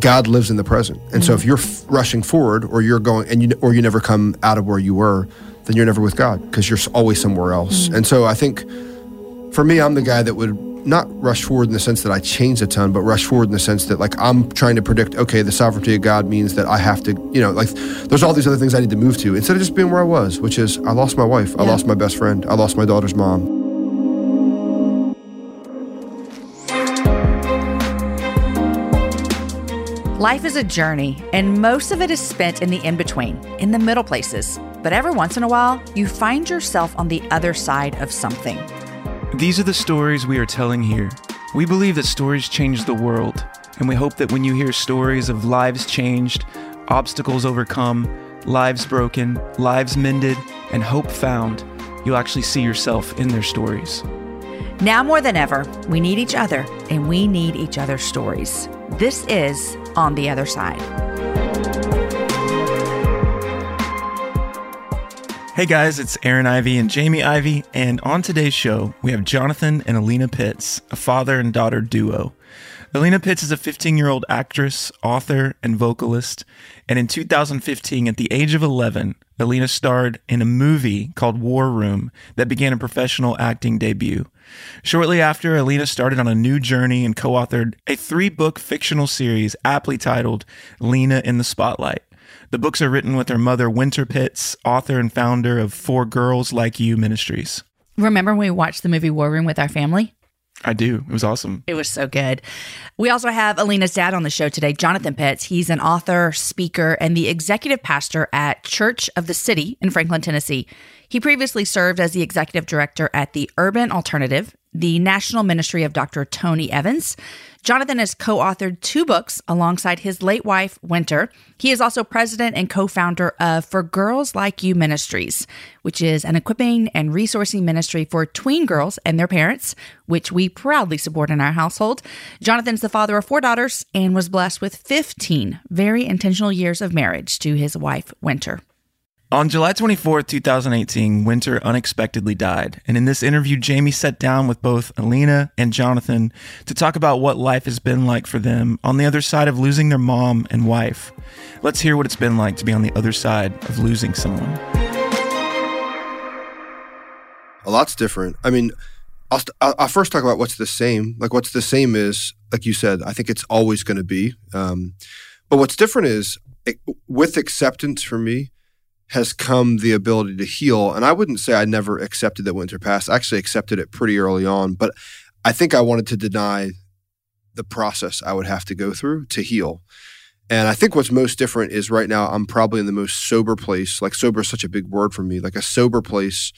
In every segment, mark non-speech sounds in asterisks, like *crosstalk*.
God lives in the present. And so if mm. you're f- rushing forward or you're going and you or you never come out of where you were, then you're never with God because you're always somewhere else. Mm. And so I think for me, I'm the guy that would not rush forward in the sense that I change a ton, but rush forward in the sense that like I'm trying to predict, okay, the sovereignty of God means that I have to, you know, like there's all these other things I need to move to instead of just being where I was, which is I lost my wife, I lost my best friend, I lost my daughter's mom. Life is a journey, and most of it is spent in the in between, in the middle places. But every once in a while, you find yourself on the other side of something. These are the stories we are telling here. We believe that stories change the world, and we hope that when you hear stories of lives changed, obstacles overcome, lives broken, lives mended, and hope found, you'll actually see yourself in their stories. Now more than ever, we need each other, and we need each other's stories. This is On the Other Side. Hey guys, it's Aaron Ivey and Jamie Ivey, and on today's show, we have Jonathan and Alena Pitts, a father and daughter duo. Alena Pitts is a 15 year old actress, author, and vocalist, and in 2015, at the age of 11, Alena starred in a movie called War Room that began a professional acting debut. Shortly after, Alena started on a new journey and co authored a three book fictional series aptly titled Lena in the Spotlight. The books are written with her mother, Winter Pitts, author and founder of For Girls Like You Ministries. Remember when we watched the movie War Room with our family? I do. It was awesome. It was so good. We also have Alena's dad on the show today, Jonathan Pitts. He's an author, speaker, and the executive pastor at Church of the City in Franklin, Tennessee. He previously served as the executive director at the Urban Alternative, the national ministry of Dr. Tony Evans. Jonathan has co authored two books alongside his late wife, Winter. He is also president and co founder of For Girls Like You Ministries, which is an equipping and resourcing ministry for tween girls and their parents, which we proudly support in our household. Jonathan's the father of four daughters and was blessed with 15 very intentional years of marriage to his wife, Winter. On July 24th, 2018, Winter unexpectedly died. And in this interview, Jamie sat down with both Alena and Jonathan to talk about what life has been like for them on the other side of losing their mom and wife. Let's hear what it's been like to be on the other side of losing someone. A lot's different. I mean, I'll, st- I'll first talk about what's the same. Like, what's the same is, like you said, I think it's always going to be. Um, but what's different is, it, with acceptance for me, has come the ability to heal. And I wouldn't say I never accepted that winter passed. I actually accepted it pretty early on, but I think I wanted to deny the process I would have to go through to heal. And I think what's most different is right now I'm probably in the most sober place. Like sober is such a big word for me. Like a sober place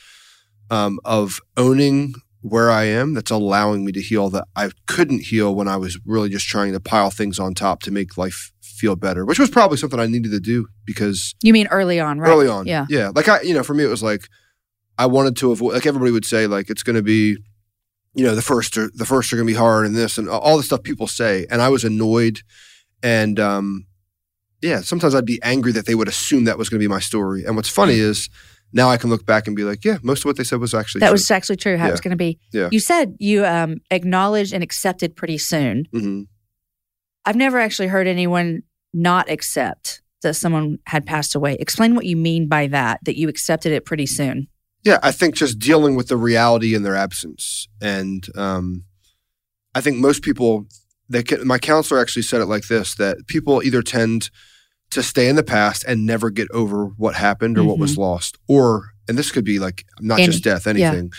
um, of owning where I am that's allowing me to heal that I couldn't heal when I was really just trying to pile things on top to make life feel better, which was probably something I needed to do because You mean early on, right? early on, Yeah. yeah. Like I, you know, for me it was like I wanted to avoid. Like everybody would say, like it's going to be, you know, the first are the first are going to be hard and this and all the stuff people say, and I was annoyed, and um, yeah, sometimes I'd be angry that they would assume that was going to be my story. And what's funny is now I can look back and be like, yeah, most of what they said was actually That true. was actually true, how it was going to be. Yeah. You said you um, acknowledged and accepted pretty soon. Mhm. I've never actually heard anyone not accept that someone had passed away. Explain what you mean by that, that you accepted it pretty soon. Yeah, I think just dealing with the reality in their absence, and um, I think most people. They can, my counselor actually said it like this: that people either tend to stay in the past and never get over what happened or what was lost, or and this could be like not Any- just death, anything.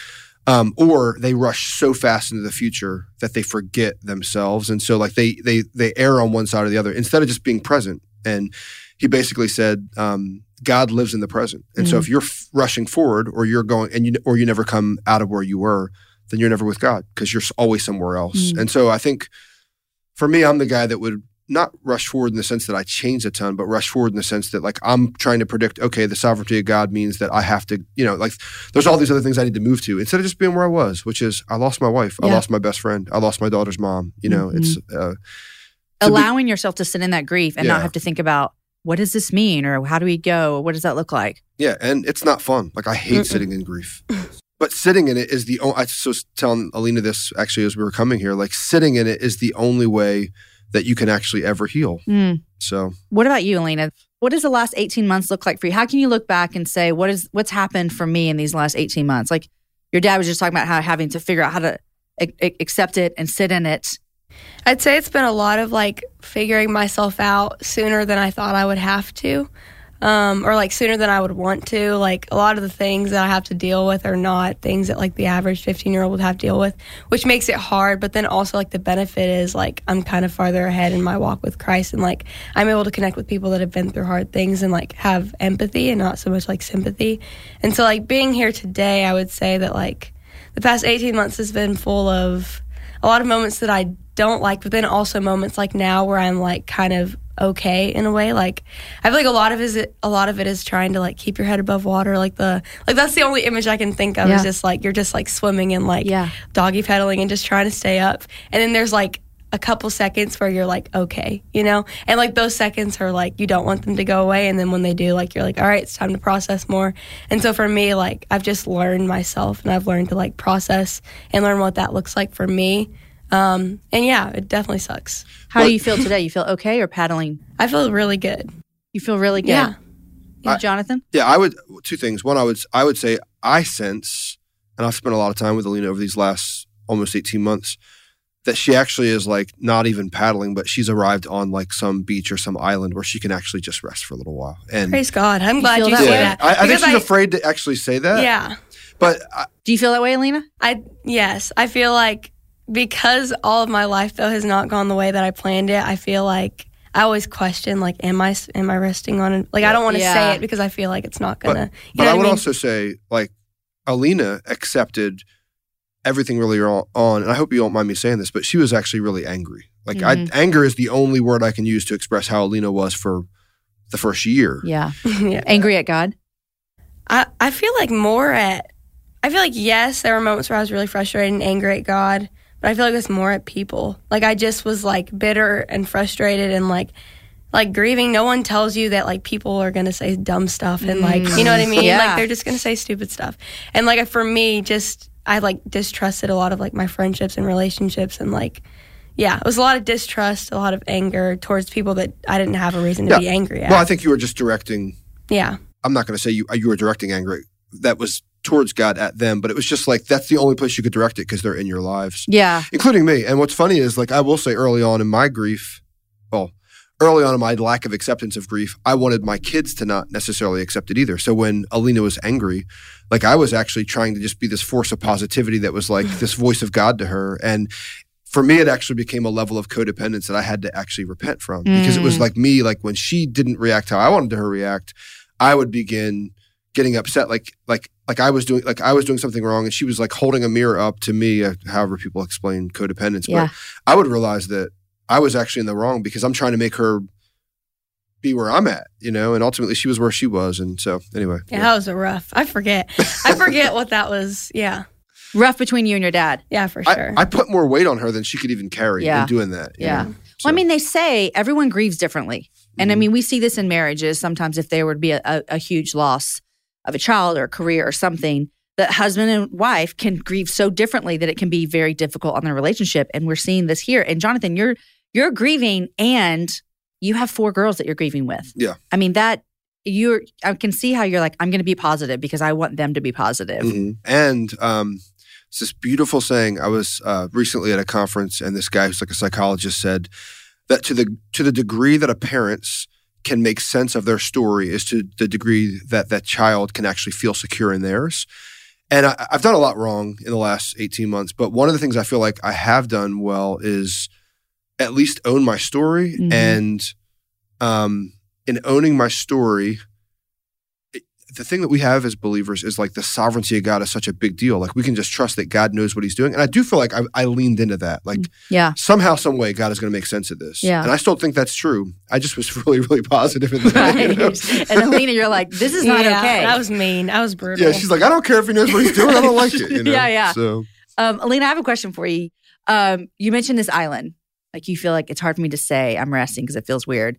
Um, or they rush so fast into the future that they forget themselves, and so like they they they err on one side or the other instead of just being present. And he basically said, um, God lives in the present, and so Mhm. if you're f- rushing forward or you're going and you or you never come out of where you were, then you're never with God because you're always somewhere else. Mm. And so I think for me, I'm the guy that would not rush forward in the sense that I change a ton, but rush forward in the sense that like I'm trying to predict, okay, the sovereignty of God means that I have to, you know, like there's all these other things I need to move to instead of just being where I was, which is I lost my wife, I lost my best friend, I lost my daughter's mom. You know, it's uh, Allowing yourself to sit in that grief and not have to think about what does this mean or how do we go? What does that look like? Yeah, and it's not fun. Like I hate Mm-mm. sitting in grief. But sitting in it is the only. I was telling Alena this actually as we were coming here. Like sitting in it is the only way that you can actually ever heal. Mm. So What about you, Elena? What does the last 18 months look like for you? How can you look back and say, what is what's happened for me in these last 18 months? Like your dad was just talking about how having to figure out how to a- a- accept it and sit in it. I'd say it's been a lot of like figuring myself out sooner than I thought I would have to, um, or like sooner than I would want to. Like a lot of the things that I have to deal with are not things that like the average 15 year old would have to deal with, which makes it hard. But then also like the benefit is like I'm kind of farther ahead in my walk with Christ and like I'm able to connect with people that have been through hard things and like have empathy and not so much like sympathy. And so like being here today, I would say that like the past 18 months has been full of a lot of moments that I don't like, but then also moments like now where I'm like kind of okay in a way. Like I feel like a lot of is it a lot of it is trying to like keep your head above water. Like the like that's the only image I can think of Yeah. is just like you're just like swimming and like Yeah. doggy pedaling and just trying to stay up. And then there's like a couple seconds where you're like okay, you know, and like those seconds are like you don't want them to go away. And then when they do, like you're like all right, it's time to process more. And so for me, like I've just learned myself and I've learned to like process and learn what that looks like for me. Um, and yeah, it definitely sucks. How Well- do you feel today? You feel okay or paddling? I feel really good. You feel really good. Yeah. Yeah, I- Jonathan? yeah, I would two things. One, I would I would say I sense, and I've spent a lot of time with Alena over these last almost eighteen months, that she actually is like not even paddling, but she's arrived on like some beach or some island where she can actually just rest for a little while. And Praise God. I'm glad feel you that say way? yeah, that. I, I think Because she's afraid to actually say that. Yeah. but I, Do you feel that way, Alena? I yes, I feel like because all of my life though has not gone the way that I planned it. I feel like I always question like, am I am I resting on it? Like I don't want to Yeah. say it because I feel like it's not gonna. you But know I would mean? also say, like, Alena accepted everything really on, on, and I hope you don't mind me saying this, but she was actually really angry. Like, Mhm. I, anger is the only word I can use to express how Alena was for the first year. Yeah. *laughs* yeah. Angry at God? I, I feel like more at I feel like yes, there were moments where I was really frustrated and angry at God, but I feel like it's more at people. Like I just was like bitter and frustrated and like like grieving. No one tells you that like people are gonna say dumb stuff and like you know what I mean? Yeah. Like they're just gonna say stupid stuff. And like for me, just I like distrusted a lot of like my friendships and relationships and like yeah, it was a lot of distrust, a lot of anger towards people that I didn't have a reason to Yeah. be angry at. Well, I think you were just directing, yeah. I'm not going to say you, uh, you were directing anger that was towards God at them, but it was just like that's the only place you could direct it because they're in your lives. Yeah. including me. And what's funny is, like, I will say early on in my grief, well, early on in my lack of acceptance of grief, I wanted my kids to not necessarily accept it either. So when Alina was angry, like, I was actually trying to just be this force of positivity that was like *sighs* this voice of God to her. And for me, it actually became a level of codependence that I had to actually repent from because it was Mm. like me, like, when she didn't react how I wanted her to react, I would begin getting upset like like like I was doing like I was doing something wrong and she was like holding a mirror up to me uh, however people explain codependence Yeah. but I would realize that I was actually in the wrong because I'm trying to make her be where I'm at you know and ultimately she was where she was and so anyway Yeah, that was a rough. I forget. I forget what that was. Yeah. Rough between you and your dad. Yeah, for sure. I put more weight on her than she could even carry Yeah. in doing that Yeah. know? Well, I mean, they say everyone grieves differently. And I Mhm. mean, we see this in marriages. Sometimes if there would be a, a, a huge loss of a child or a career or something, that husband and wife can grieve so differently that it can be very difficult on their relationship. And we're seeing this here. And Jonathan, you're you're grieving and you have four girls that you're grieving with. Yeah. I mean, that you're I can see how you're like, I'm gonna be positive because I want them to be positive. Mhm. And um, it's this beautiful saying. I was uh, recently at a conference, and this guy who's like a psychologist said that to the to the degree that a parents can make sense of their story is to the degree that that child can actually feel secure in theirs. And I, I've done a lot wrong in the last 18 months, but one of the things I feel like I have done well is at least own my story. Mhm. And um, in owning my story, the thing that we have as believers is like the sovereignty of God is such a big deal. Like we can just trust that God knows what He's doing, and I do feel like I, I leaned into that. Like Yeah. somehow, some way, God is going to make sense of this. Yeah. and I still think that's true. I just was *laughs* really, really positive in that. you know? *laughs* and Alena, you're like, this is not yeah, okay. That was mean. That was brutal. Yeah, she's like, I don't care if he knows what he's doing. I don't like it. You *laughs* know? Yeah, yeah. So Um, Alena, I have a question for you. Um, you mentioned this island. Like you feel like it's hard for me to say I'm resting because it feels weird.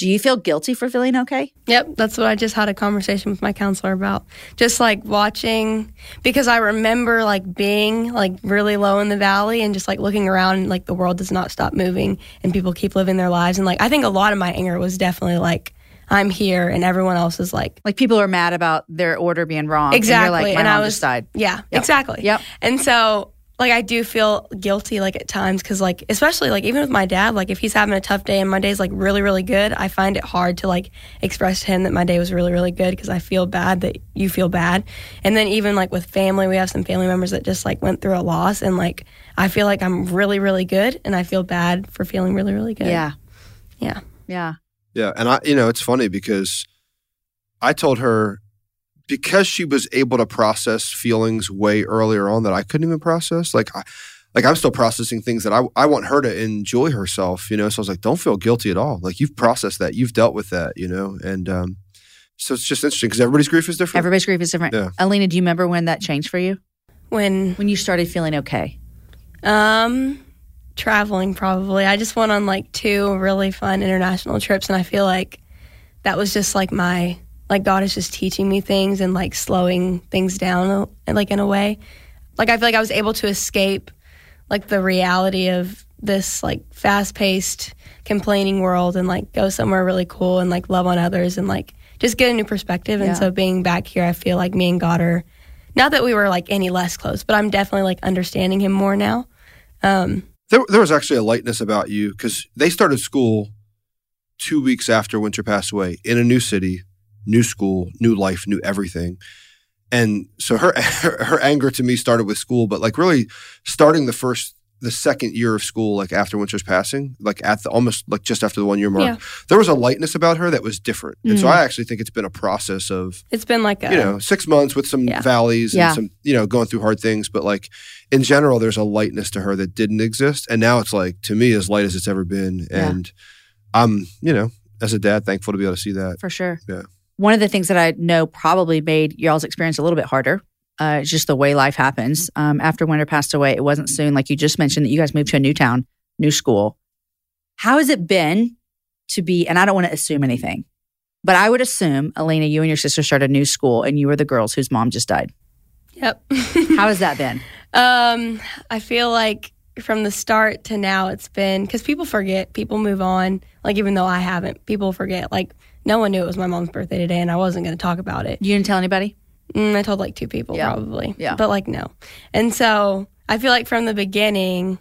Do you feel guilty for feeling okay? Yep, that's what I just had a conversation with my counselor about. Just like watching because I remember like being like really low in the valley and just like looking around and like the world does not stop moving and people keep living their lives and like I think a lot of my anger was definitely like I'm here and everyone else is like Like people are mad about their order being wrong. exactly And, you're like, and I was died. Yeah, Yep. exactly. Yep. And so like I do feel guilty like at times because like especially like even with my dad like if he's having a tough day and my day's like really really good I find it hard to like express to him that my day was really really good because I feel bad that you feel bad and then even like with family we have some family members that just like went through a loss and like I feel like I'm really really good and I feel bad for feeling really really good Yeah. yeah Yeah. Yeah, and I, you know, it's funny because I told her because she was able to process feelings way earlier on that I couldn't even process. Like, I, like I'm still processing things that I, I want her to enjoy herself. You know, so I was like, don't feel guilty at all. Like you've processed that, you've dealt with that. You know, and um, so it's just interesting because everybody's grief is different. Everybody's grief is different. Yeah. Alena, do you remember when that changed for you? when When you started feeling okay? Um, traveling probably. I just went on like two really fun international trips, and I feel like that was just like my like God is just teaching me things and like slowing things down, uh, like in a way. Like I feel like I was able to escape like the reality of this like fast paced complaining world and like go somewhere really cool and like love on others and like just get a new perspective. Yeah. And so being back here, I feel like me and God are not that we were like any less close, but I'm definitely like understanding him more now. Um, There, there was actually a lightness about you because they started school two weeks after Winter passed away in a new city, new school, new life, new everything. And so her *laughs* her anger to me started with school, but like really starting the first the second year of school, like after Winter's passing, like at the almost like just after the one year mark, Yeah. there was a lightness about her that was different. And so Mm. I actually think it's been a process of it's been like a you know six months with some Yeah. valleys Yeah. and some you know going through hard things but like in general there's a lightness to her that didn't exist and now it's like to me as light as it's ever been Yeah. and i'm you know as a dad thankful to be able to see that For sure. Yeah. One of the things that I know probably made y'all's experience a little bit harder. Uh, it's just the way life happens. Um, after Winter passed away, it wasn't soon, like you just mentioned, that you guys moved to a new town, new school. How has it been to be, and I don't want to assume anything, but I would assume, Elena, you and your sister started a new school and you were the girls whose mom just died. Yep. *laughs* How has that been? um, I feel like from the start to now, it's been because people forget, people move on. Like even though I haven't, people forget. Like no one knew it was my mom's birthday today, and I wasn't going to talk about it. You didn't tell anybody? Mm, I told like two people Yeah. probably. Yeah. But like no. And so I feel like from the beginning,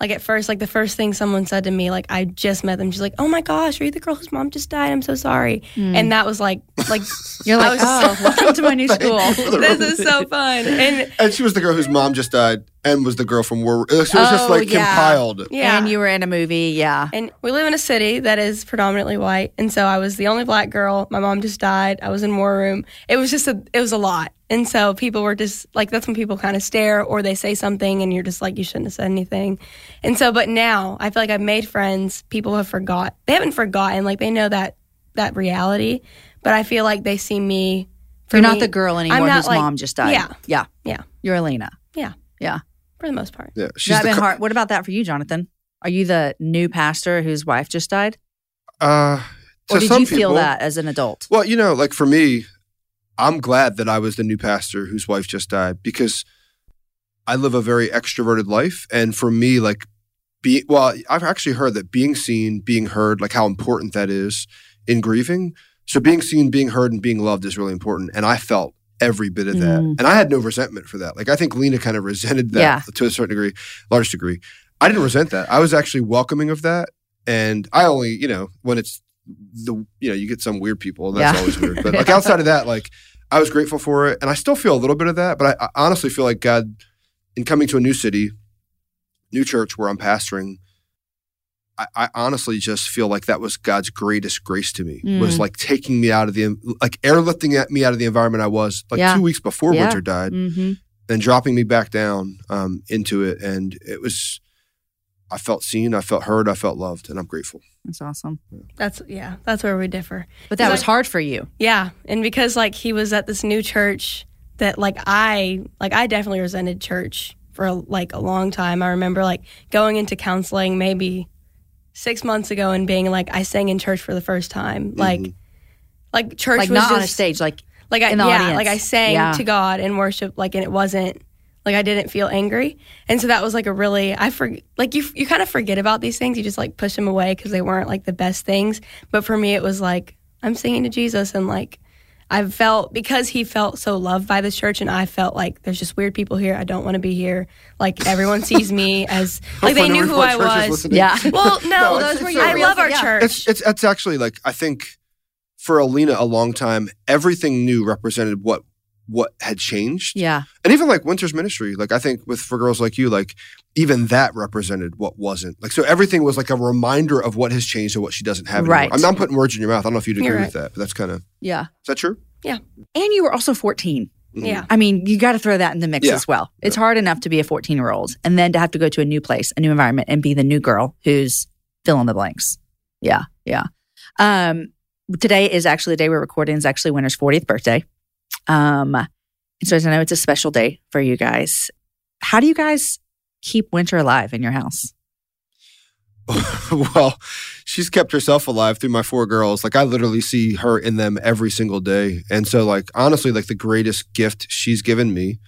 like at first, like the first thing someone said to me, like I just met them, she's like, "Oh my gosh, are you the girl whose mom just died? I'm so sorry." And that was like, like *laughs* You're like, was oh, welcome to my new *laughs* school. this is so fun. And and she was the girl whose mom just died and was the girl from war it was just Oh, like yeah. compiled yeah, And you were in a movie. Yeah. And we live in a city that is predominantly white, and so I was the only black girl. My mom just died. I was in war room. It was just a, it was a lot, and so people were just like, that's when people kind of stare or they say something, and you're just like, you shouldn't have said anything. And so, but now I feel like I've made friends. People have forgot. They haven't forgotten. Like they know that that reality, but I feel like they see me. for You're not me- the girl I'm anymore not whose like- mom just died. Yeah, Yeah. Yeah. You're Elena. Yeah. Yeah. For the most part. yeah Has she's that been co- hard? What about that for you, Jonathan? Are you the new pastor whose wife just died? uh Or did some you feel people- that as an adult? Well, you know, like for me, I'm glad that I was the new pastor whose wife just died because I live a very extroverted life. And for me, like, be well, I've actually heard that being seen, being heard, like how important that is in grieving. So being seen, being heard, and being loved is really important. And I felt every bit of that. Mm. And I had no resentment for that. Like I think Lena kind of resented that Yeah. to a certain degree, large degree. I didn't resent that. I was actually welcoming of that. And I only, you know, when it's the you know, you get some weird people and that's Yeah. always weird. But like *laughs* outside of that, like I was grateful for it. And I still feel a little bit of that, but I, I honestly feel like God in coming to a new city, new church where I'm pastoring, I, I honestly just feel like that was God's greatest grace to me. Was Mm. like taking me out of the like airlifting at me out of the environment I was like Yeah. two weeks before Yeah. Winter died, Mm-hmm. and dropping me back down um, into it. And it was, I felt seen, I felt heard, I felt loved, and I'm grateful. That's awesome. That's yeah, that's where we differ. But that was that- hard for you. Yeah, and because like he was at this new church that like I like I definitely resented church for like a long time. I remember like going into counseling maybe six months ago and being like I sang in church for the first time. Like mm-hmm. like church Like was not just on a stage, like like I in the yeah, audience. like I sang Yeah. to God and worship like and it wasn't like I didn't feel angry. And so that was like a really I for like you you kind of forget about these things. You just like push them away cuz they weren't like the best things. But for me it was like I'm singing to Jesus and like I felt because he felt so loved by the church, and I felt like there's just weird people here. I don't want to be here. Like everyone *laughs* sees me as like they knew who I was. yeah. Well, no, *laughs* No, those it's were I love our Yeah. church. It's, it's it's actually like I think for Alena a long time everything new represented what what had changed Yeah. and even like winter's ministry like i think with for girls like you like even that represented what wasn't like so everything was like a reminder of what has changed and what she doesn't have anymore. Right. i'm not putting words in your mouth i don't know if you'd agree You're with that but that's kind of Yeah. is that true Yeah. And you were also 14. Mhm. yeah. I mean, you got to throw that in the mix Yeah. as well. It's hard enough to be a 14 year old and then to have to go to a new place, a new environment, and be the new girl who's fill in the blanks. Yeah. Yeah. Um, today is actually the day we're recording, is actually Winter's 40th birthday. Um, and so I know it's a special day for you guys. How do you guys keep Winter alive in your house? *laughs* well, she's kept herself alive through my four girls. Like I literally see her in them every single day. And so like honestly, like the greatest gift she's given me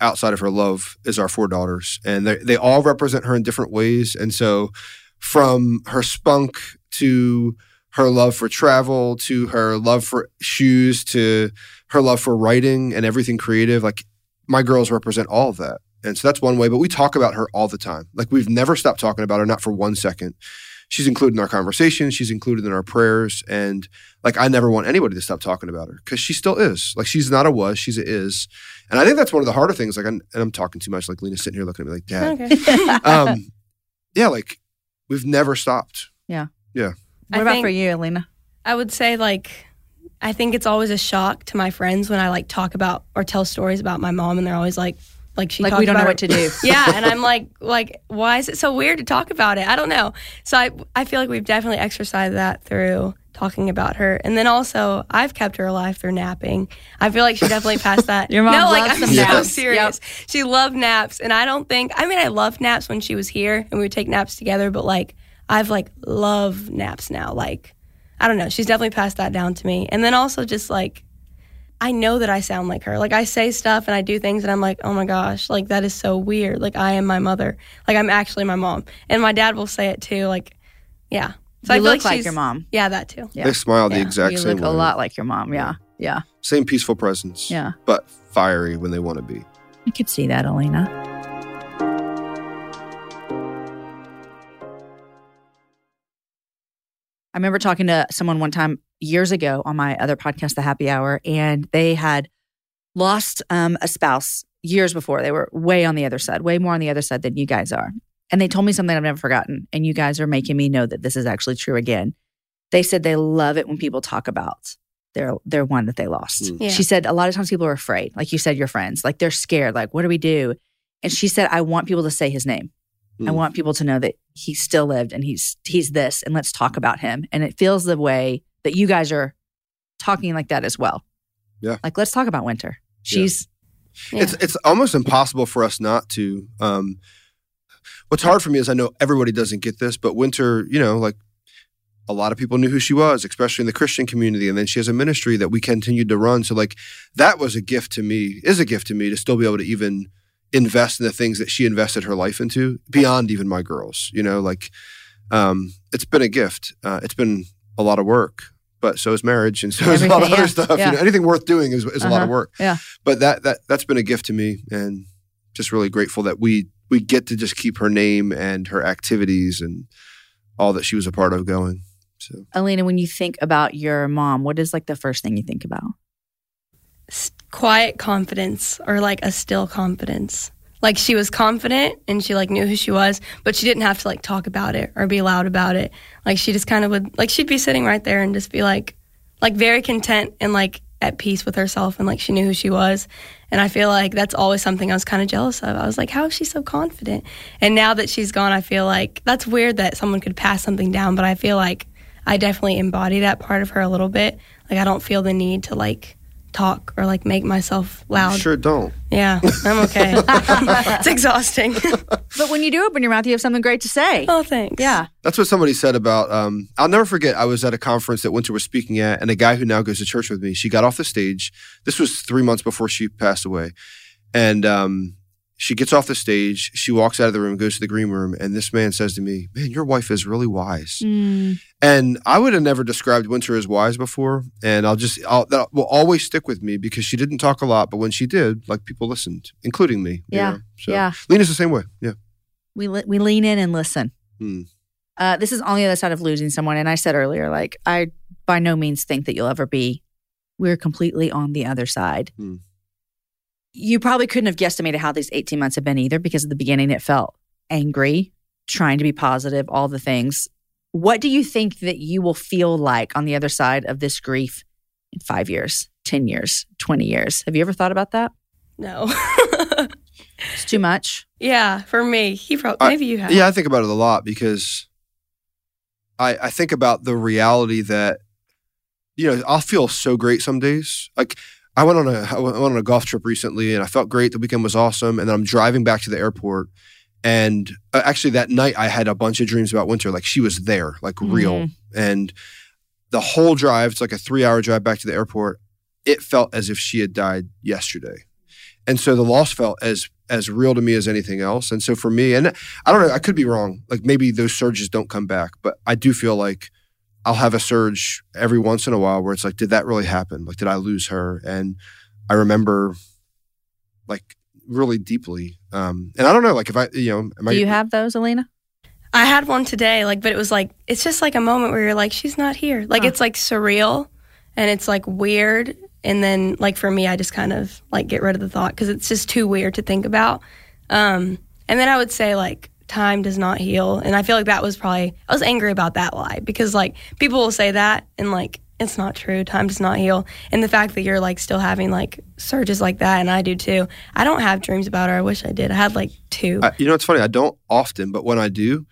outside of her love is our four daughters. And they they all represent her in different ways. And so from her spunk to her love for travel to her love for shoes to her love for writing and everything creative, like my girls represent all of that. And so that's one way, but we talk about her all the time. Like we've never stopped talking about her, not for one second. She's included in our conversations, she's included in our prayers. And like I never want anybody to stop talking about her because she still is. Like she's not a was, she's a is. And I think that's one of the harder things. Like, I'm, and I'm talking too much. Like Lena's sitting here looking at me like, Dad. Okay. *laughs* Um, yeah, like we've never stopped. What I about for you, Elena? I would say like I think it's always a shock to my friends when I like talk about or tell stories about my mom and they're always like like she Like, we don't know about what to do. *laughs* yeah, and I'm *laughs* like like why is it so weird to talk about it? I don't know. So I I feel like we've definitely exercised that through talking about her. And then also I've kept her alive through napping. I feel like she definitely passed that. *laughs* Your mom no, like I'm so naps. serious. She loved naps and I don't think I mean I loved naps when she was here and we would take naps together, but like I've like love naps now. Like I don't know. She's definitely passed that down to me. And then also just like I know that I sound like her. Like I say stuff and I do things and I'm like, "Oh my gosh, like that is so weird. Like I am my mother. Like I'm actually my mom." And my dad will say it too. Like yeah. So you I look like, she's- your mom. Yeah, that too. Yeah. They smile the Yeah. exact you same look a lot like your mom. Yeah. Yeah. Same peaceful presence. Yeah. But fiery when they want to be. I could see that, Elena. I remember talking to someone one time years ago on my other podcast, The Happy Hour, and they had lost um, a spouse years before. They were way on the other side, way more on the other side than you guys are. And they told me something I've never forgotten. And you guys are making me know that this is actually true again. They said they love it when people talk about their their one that they lost. Mm. Yeah. She said a lot of times people are afraid, like you said, your friends, like they're scared, like what do we do? And she said, I want people to say his name. I Mm. want people to know that he still lived and he's he's this, and let's talk about him. And it feels the way that you guys are talking like that as well. Yeah. like let's talk about Winter. She's Yeah. It's it's almost impossible for us not to. Um, what's hard for me is I know everybody doesn't get this, but Winter, you know, like a lot of people knew who she was, especially in the Christian community, and then she has a ministry that we continued to run. So like that was a gift to me, is a gift to me to still be able to even invest in the things that she invested her life into beyond even my girls. You know, like um, it's been a gift. Uh, it's been a lot of work. But so is marriage, and so is a lot of Everything, other stuff. yeah. You know, anything worth doing is, is a lot of Uh-huh, work yeah. but that that that's been a gift to me and just really grateful that we we get to just keep her name and her activities and all that she was a part of going so Elena. When you think about your mom, what is like the first thing you think about? Quiet confidence or like a still confidence. Like she was confident and she like knew who she was, but she didn't have to like talk about it or be loud about it. Like she just kind of would like she'd be sitting right there and just be like like very content and like at peace with herself and like she knew who she was. And I feel like that's always something I was kind of jealous of. I was like, how is she so confident? And now that she's gone, I feel like that's weird that someone could pass something down, but I feel like I definitely embody that part of her a little bit. Like I don't feel the need to like talk or like make myself loud. Sure don't. Yeah, I'm okay. *laughs* it's exhausting. But when you do open your mouth, you have something great to say. oh, thanks. yeah. That's what somebody said about. Um, I'll never forget. I was at a conference that Winter was speaking at, and a guy who now goes to church with me. She got off the stage. This was three months before she passed away, and um, she gets off the stage. She walks out of the room, goes to the green room, and this man says to me, "Man, your wife is really wise." And I would have never described Winter as wise before, and I'll just I'll, that will always stick with me because she didn't talk a lot, but when she did, like people listened, including me. you Yeah. know? So, Yeah. Lena's the same way. Yeah. We le- we lean in and listen. Hmm. Uh, this is on the other side of losing someone, and I said earlier, like I by no means think that you'll ever be. We're completely on the other side. Hmm. You probably couldn't have guesstimated how these eighteen months have been either, because at the beginning it felt angry, trying to be positive, all the things. What do you think that you will feel like on the other side of this grief in five years, ten years, twenty years? Have you ever thought about that? No. *laughs* It's too much. yeah, for me, he probably I- maybe you have. Yeah, I think about it a lot because I I think about the reality that you know I'll feel so great some days. Like I went on a I went on a golf trip recently and I felt great. The weekend was awesome, and then I'm driving back to the airport. And uh, actually, that night I had a bunch of dreams about Winter. Like she was there, like real. And the whole drive, it's like a three hour drive back to the airport. It felt as if she had died yesterday. And so the loss felt as as real to me as anything else. And so for me, and I don't know, I could be wrong. Like maybe those surges don't come back, but I do feel like I'll have a surge every once in a while where it's like, did that really happen? Like, did I lose her? And I remember like really deeply. Um, and I don't know, like if I, you know, am I, Do you have those, Alena? I had one today, like, but it was like it's just like a moment where you're like, she's not here. Like Huh. it's like surreal, and it's like weird. And then like for me, I just kind of like get rid of the thought because it's just too weird to think about. Um, and then I would say like time does not heal, and I feel like that was probably I was angry about that lie because like people will say that and like it's not true. Time does not heal, and the fact that you're like still having like surges like that, and I do too. I don't have dreams about her. I wish I did. I had like two. I, you know, it's funny. I don't often, but when I do,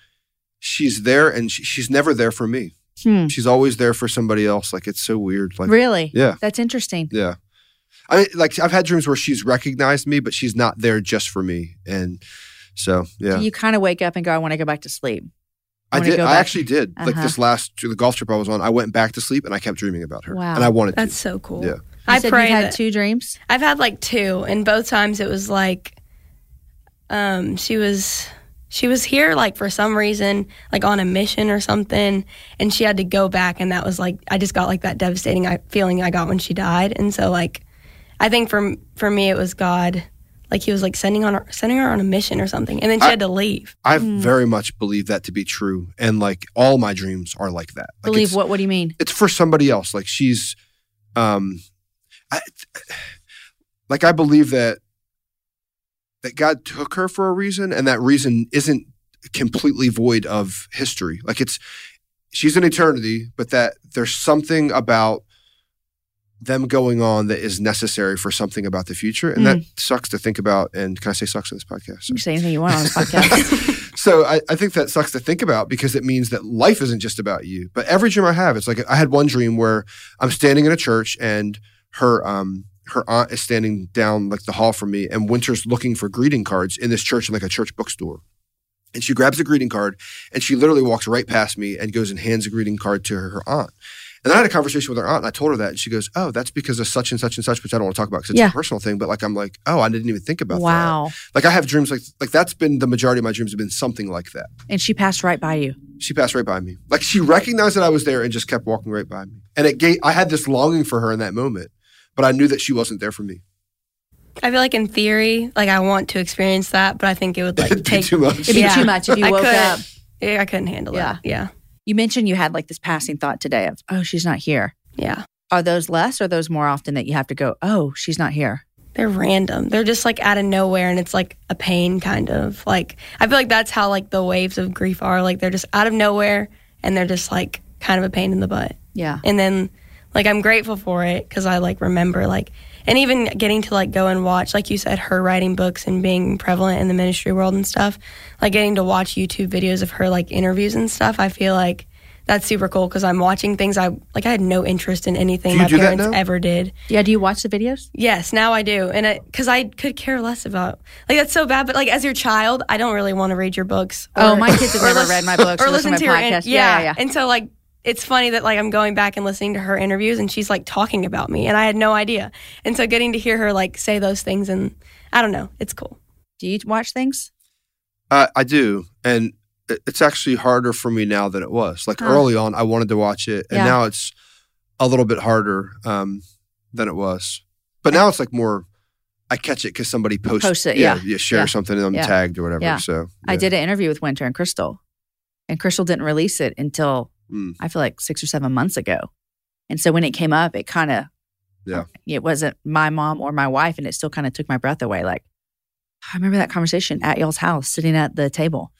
she's there and she, she's never there for me. Hmm. She's always there for somebody else. Like it's so weird. Like, Really? yeah. That's interesting. Yeah. I mean, like I've had dreams where she's recognized me, but she's not there just for me. And so, yeah, You kind of wake up and go, I want to go back to sleep. I I did. I actually did. Like Uh-huh. this last the golf trip I was on, I went back to sleep and I kept dreaming about her. Wow. And I wanted That's to. so cool. Yeah. You I said pray you've had that two dreams. I've had like two, and both times it was like, um, she was she was here like for some reason, like on a mission or something, and she had to go back, and that was like I just got like that devastating feeling I got when she died, and so like, I think for for me it was God, like He was like sending on her, sending her on a mission or something, and then she I- had to leave. I Hmm. very much believe that to be true. And like all my dreams are like that. Like Believe what? What do you mean? it's for somebody else. Like she's, um, I, like I believe that that God took her for a reason, and that reason isn't completely void of history. Like it's she's in eternity, but that there's something about them going on that is necessary for something about the future, and that sucks to think about. And can I say sucks on this podcast? You say anything you want on this *laughs* podcast. *laughs* so I, I think that sucks to think about because it means that life isn't just about you. But every dream I have, it's like I had one dream where I'm standing in a church and her um her aunt is standing down like the hall from me, and Winter's looking for greeting cards in this church in like a church bookstore. And she grabs a greeting card and she literally walks right past me and goes and hands a greeting card to her, her aunt. And then I had a conversation with her aunt and I told her that. And she goes, Oh, that's because of such and such and such, which I don't want to talk about because it's Yeah. a personal thing. But like, I'm like, Oh, I didn't even think about that. wow. Like, I have dreams like, like that's been the majority of my dreams have been something like that. And she passed right by you. She passed right by me. Like, she recognized that I was there and just kept walking right by me. And it gave, I had this longing for her in that moment, but I knew that she wasn't there for me. I feel like in theory, like I want to experience that, but I think it would like *laughs* be take too much. It'd be Yeah. too much if you I woke couldn't- up. Yeah, I couldn't handle it. Yeah. that. Yeah, You mentioned you had like this passing thought today of, oh, she's not here. yeah. Are those less or those more often that you have to go, oh, she's not here? they're random. They're just like out of nowhere and it's like a pain kind of. Like I feel like that's how like the waves of grief are. Like they're just out of nowhere and they're just like kind of a pain in the butt. Yeah. And then like I'm grateful for it cuz I like remember like and even getting to like go and watch like you said her writing books and being prevalent in the ministry world and stuff. Like getting to watch YouTube videos of her like interviews and stuff. I feel like that's super cool because I'm watching things I like. I had no interest in anything my that parents ever did. Yeah, do you watch the videos? Yes, now I do, and because I could care less about like that's so bad. But like as your child, I don't really want to read your books. Oh, my kids have never lis- read my books or listen to my your podcast. in- Yeah, yeah, yeah. And so like it's funny that like I'm going back and listening to her interviews, and she's like talking about me, and I had no idea. And so getting to hear her like say those things, and I don't know, it's cool. Do you watch things? Uh, I do, and it's actually harder for me now than it was. Like Huh. early on, I wanted to watch it, and Yeah. now it's a little bit harder um, than it was. But now it's like more. I catch it because somebody posts, Posts it, yeah. yeah, share Yeah. something and I'm Yeah. tagged or whatever. Yeah. So I did an interview with Winter and Crystal, and Crystal didn't release it until Mm. I feel like six or seven months ago. And so when it came up, it kind of, Yeah. it wasn't my mom or my wife, and it still kind of took my breath away. Like, I remember that conversation at y'all's house, sitting at the table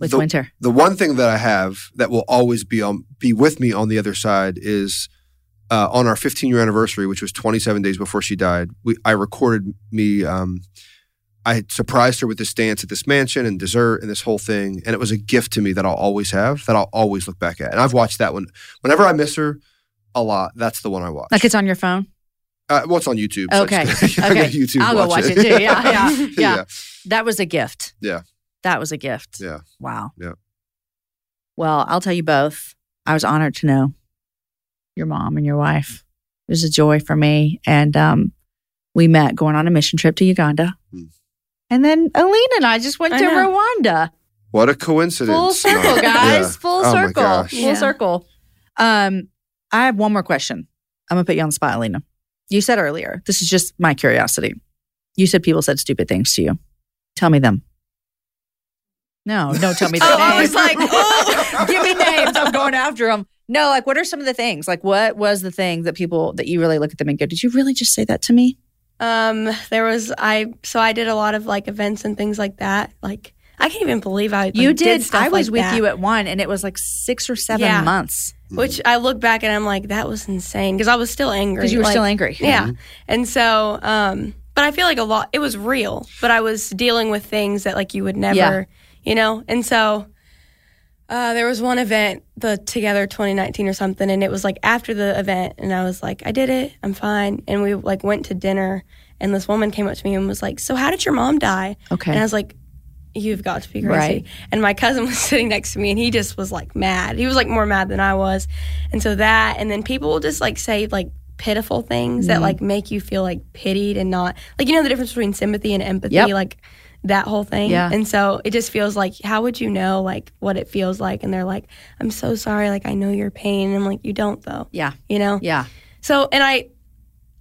with The- Winter. the one thing that I have that will always be on be with me on the other side is uh, on our 15 year anniversary, which was 27 days before she died. We I recorded me. Um, I had surprised her with this dance at this mansion and dessert and this whole thing, and it was a gift to me that I'll always have, that I'll always look back at. And I've watched that one whenever I miss her a lot. That's the one I watch. Like it's on your phone. uh, well, it's on YouTube. so Okay. *laughs* Okay. YouTube. I'll go watch it too. Yeah, *laughs* yeah, yeah. yeah. That was a gift. Yeah. That was a gift. Yeah. Wow. Yeah. Well, I'll tell you both. I was honored to know your mom and your wife. It was a joy for me. And um, we met going on a mission trip to Uganda. Hmm. And then Alena and I just went I to know. Rwanda. What a coincidence! Full circle, *laughs* No. guys. Yeah. Full Oh my circle. gosh. Full Yeah. circle. Um, I have one more question. I'm gonna put you on the spot, Alena. You said earlier, this is just my curiosity. You said people said stupid things to you. Tell me them. No, don't tell me *laughs* the Oh, names. I was like, *laughs* oh. give me names. I'm going after them. No, like what are some of the things? Like what was the thing that people that you really look at them and go, "Did you really just say that to me?" Um, there was I so I did a lot of like events and things like that. Like I can't even believe I like, you did. stuff I was like with that. you at one, and it was like six or seven Yeah. months which I look back and I'm like that was insane because I was still angry because you were Like, still angry. Yeah, and so um, but I feel like a lot it was real, but I was dealing with things that like you would never, Yeah. you know, and so. Uh, there was one event, the Together 2019 or something, and it was like after the event, and I was like, I did it, I'm fine. And we like went to dinner, and this woman came up to me and was like, So how did your mom die? Okay. And I was like, You've got to be crazy. Right. And my cousin *laughs* was sitting next to me and he just was like mad. He was like more mad than I was. And so that, and then people will just like say like pitiful things Mm-hmm. that like make you feel like pitied and not like, you know, the difference between sympathy and empathy, Yep. like that whole thing. Yeah. And so it just feels like, how would you know like what it feels like? And they're like, I'm so sorry. Like, I know your pain. And I'm like, you don't though, yeah, you know? yeah. So, and I,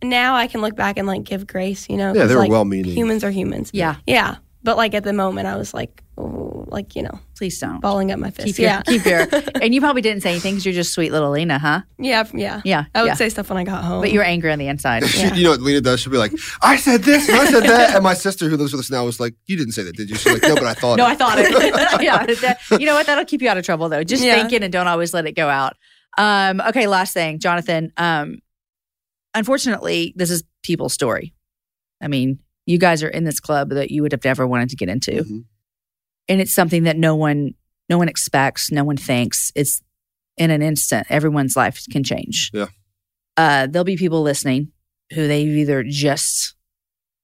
now I can look back and like give grace, you know? Yeah, they're like, well-meaning. Humans are humans. Yeah. Yeah. But like at the moment, I was like, oh, like, you know, Please don't. balling up my fist. Keep your, yeah. keep your, *laughs* and you probably didn't say anything because you're just sweet little Lena, huh? yeah. Yeah. Yeah, I would yeah. say stuff when I got home. But you were angry on the inside. She- you know what Lena does? She'll be like, I said this and I said that. And my sister who lives with us now was like, You didn't say that, did you? She's like, No, but I thought it. No, it. I thought it. *laughs* *laughs* yeah, that- you know what? That'll keep you out of trouble though. Just Yeah. think it and don't always let it go out. Um, okay, last thing, Jonathan. Um, unfortunately, this is people's story. I mean, you guys are in this club that you would have never wanted to get into, Mhm. and it's something that no one, no one expects, no one thinks. It's in an instant, everyone's life can change. Yeah. Uh, there'll be people listening who they've either just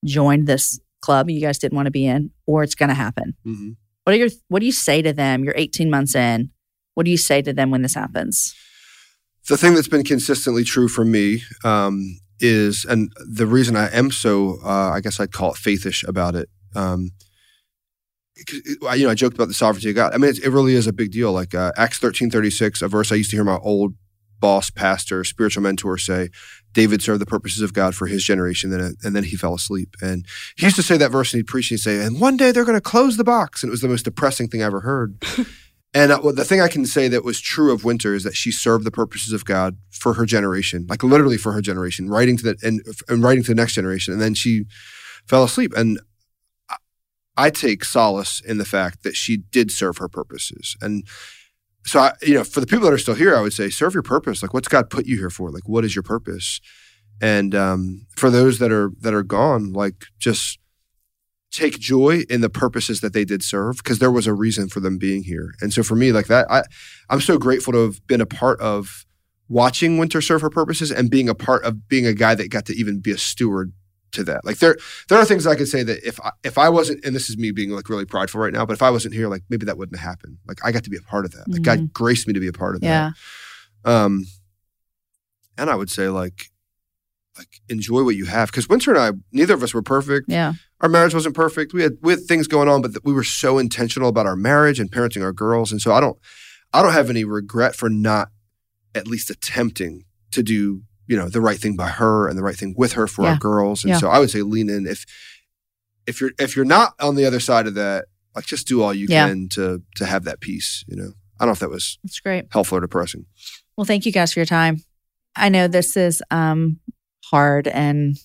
joined this club you guys didn't want to be in, or it's going to happen. Mhm. What are your what do you say to them? You're 18 months in. What do you say to them when this happens? The thing that's been consistently true for me um, is, and the reason I am so, uh, I guess I'd call it faithish about it. Um, I- you know, I joked about the sovereignty of God. I mean, it, really is a big deal. Like uh, Acts thirteen thirty six, a verse I used to hear my old boss, pastor, spiritual mentor say, David served the purposes of God for his generation, then and then he fell asleep. And he used to say that verse and he'd preach and he'd say, and one day they're going to close the box. And it was the most depressing thing I ever heard. *laughs* and uh, well, the thing I can say that was true of Winter is that she served the purposes of God for her generation, like literally for her generation, writing to the and, and writing to the next generation. And then she fell asleep. And I- take solace in the fact that she did serve her purposes. And so, I, you know, for the people that are still here, I would say serve your purpose. Like, what's God put you here for? Like, what is your purpose? And um, for those that are that are gone, like just take joy in the purposes that they did serve because there was a reason for them being here. And so for me, like that, I, I'm so grateful to have been a part of watching Winter serve her purposes and being a part of being a guy that got to even be a steward to that. Like there, there are things I could say that if I, if I wasn't, and this is me being like really prideful right now, but if I wasn't here, like maybe that wouldn't have happened. Like I got to be a part of that. Like Mm-hmm. God graced me to be a part of Yeah. that. Um, and I would say like, like enjoy what you have because Winter and I, neither of us were perfect. Yeah. Our marriage wasn't perfect. We had we had things going on, but th- we were so intentional about our marriage and parenting our girls, and so I don't, I don't have any regret for not at least attempting to do you know the right thing by her and the right thing with her for Yeah. our girls. And Yeah. so I would say lean in if if you're if you're not on the other side of that, like just do all you Yeah. can to to have that peace. You know, I don't know if that was That's great. helpful or depressing. Well, thank you guys for your time. I know this is um, hard, and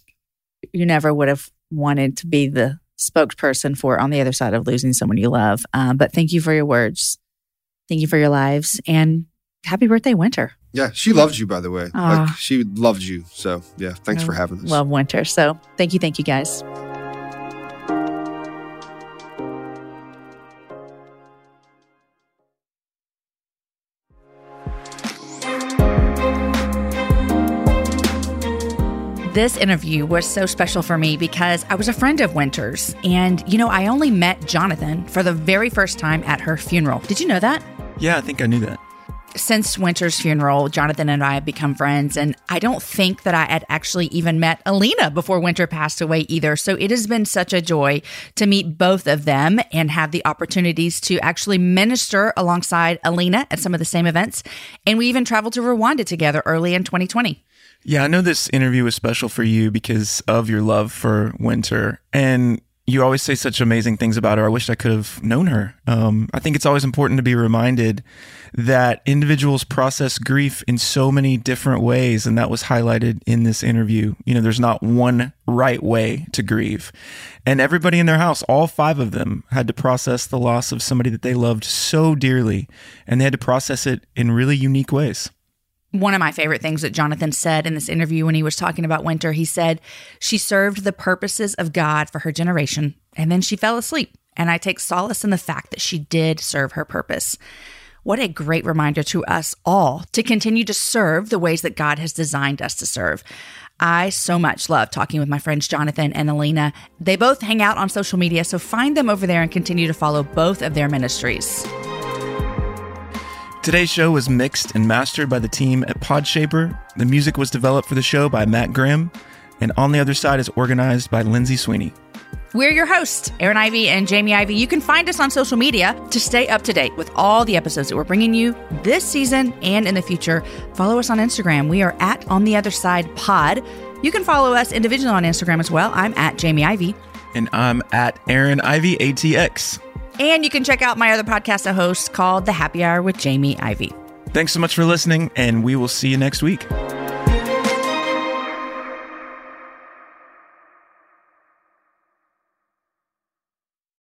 you never would have wanted to be the spokesperson for on the other side of losing someone you love. Um, but thank you for your words. Thank you for your lives, and happy birthday, Winter. Yeah, she loved you by the way. Like she loved you. So yeah, thanks I for having us. Love Winter. So thank you, thank you, guys. This interview was so special for me because I was a friend of Winter's. And, you know, I only met Jonathan for the very first time at her funeral. Did you know that? Yeah, I think I knew that. since Winter's funeral, Jonathan and I have become friends, and I don't think that I had actually even met Alena before Winter passed away either. So it has been such a joy to meet both of them and have the opportunities to actually minister alongside Alena at some of the same events. And we even traveled to Rwanda together early in 2020. Yeah, I know this interview was special for you because of your love for Winter. And you always say such amazing things about her. I wish I could have known her. Um, I think it's always important to be reminded that individuals process grief in so many different ways. And that was highlighted in this interview. You know, there's not one right way to grieve. And everybody in their house, all five of them, had to process the loss of somebody that they loved so dearly. And they had to process it in really unique ways. One of my favorite things that Jonathan said in this interview when he was talking about Winter, he said, She served the purposes of God for her generation, and then she fell asleep. And I take solace in the fact that she did serve her purpose. What a great reminder to us all to continue to serve the ways that God has designed us to serve. I so much love talking with my friends Jonathan and Alena. They both hang out on social media, so find them over there and continue to follow both of their ministries. Today's show was mixed and mastered by the team at Podshaper. The music was developed for the show by Matt Grimm, and On the Other Side is organized by Lindsay Sweeney. We're your hosts, Aaron Ivey and Jamie Ivey. You can find us on social media to stay up to date with all the episodes that we're bringing you this season and in the future. Follow us on Instagram. We are at On the Other Side Pod. You can follow us individually on Instagram as well. I'm at Jamie Ivey. And I'm at Aaron Ivey ATX. And you can check out my other podcast I host called The Happy Hour with Jamie Ivey. Thanks so much for listening, and we will see you next week.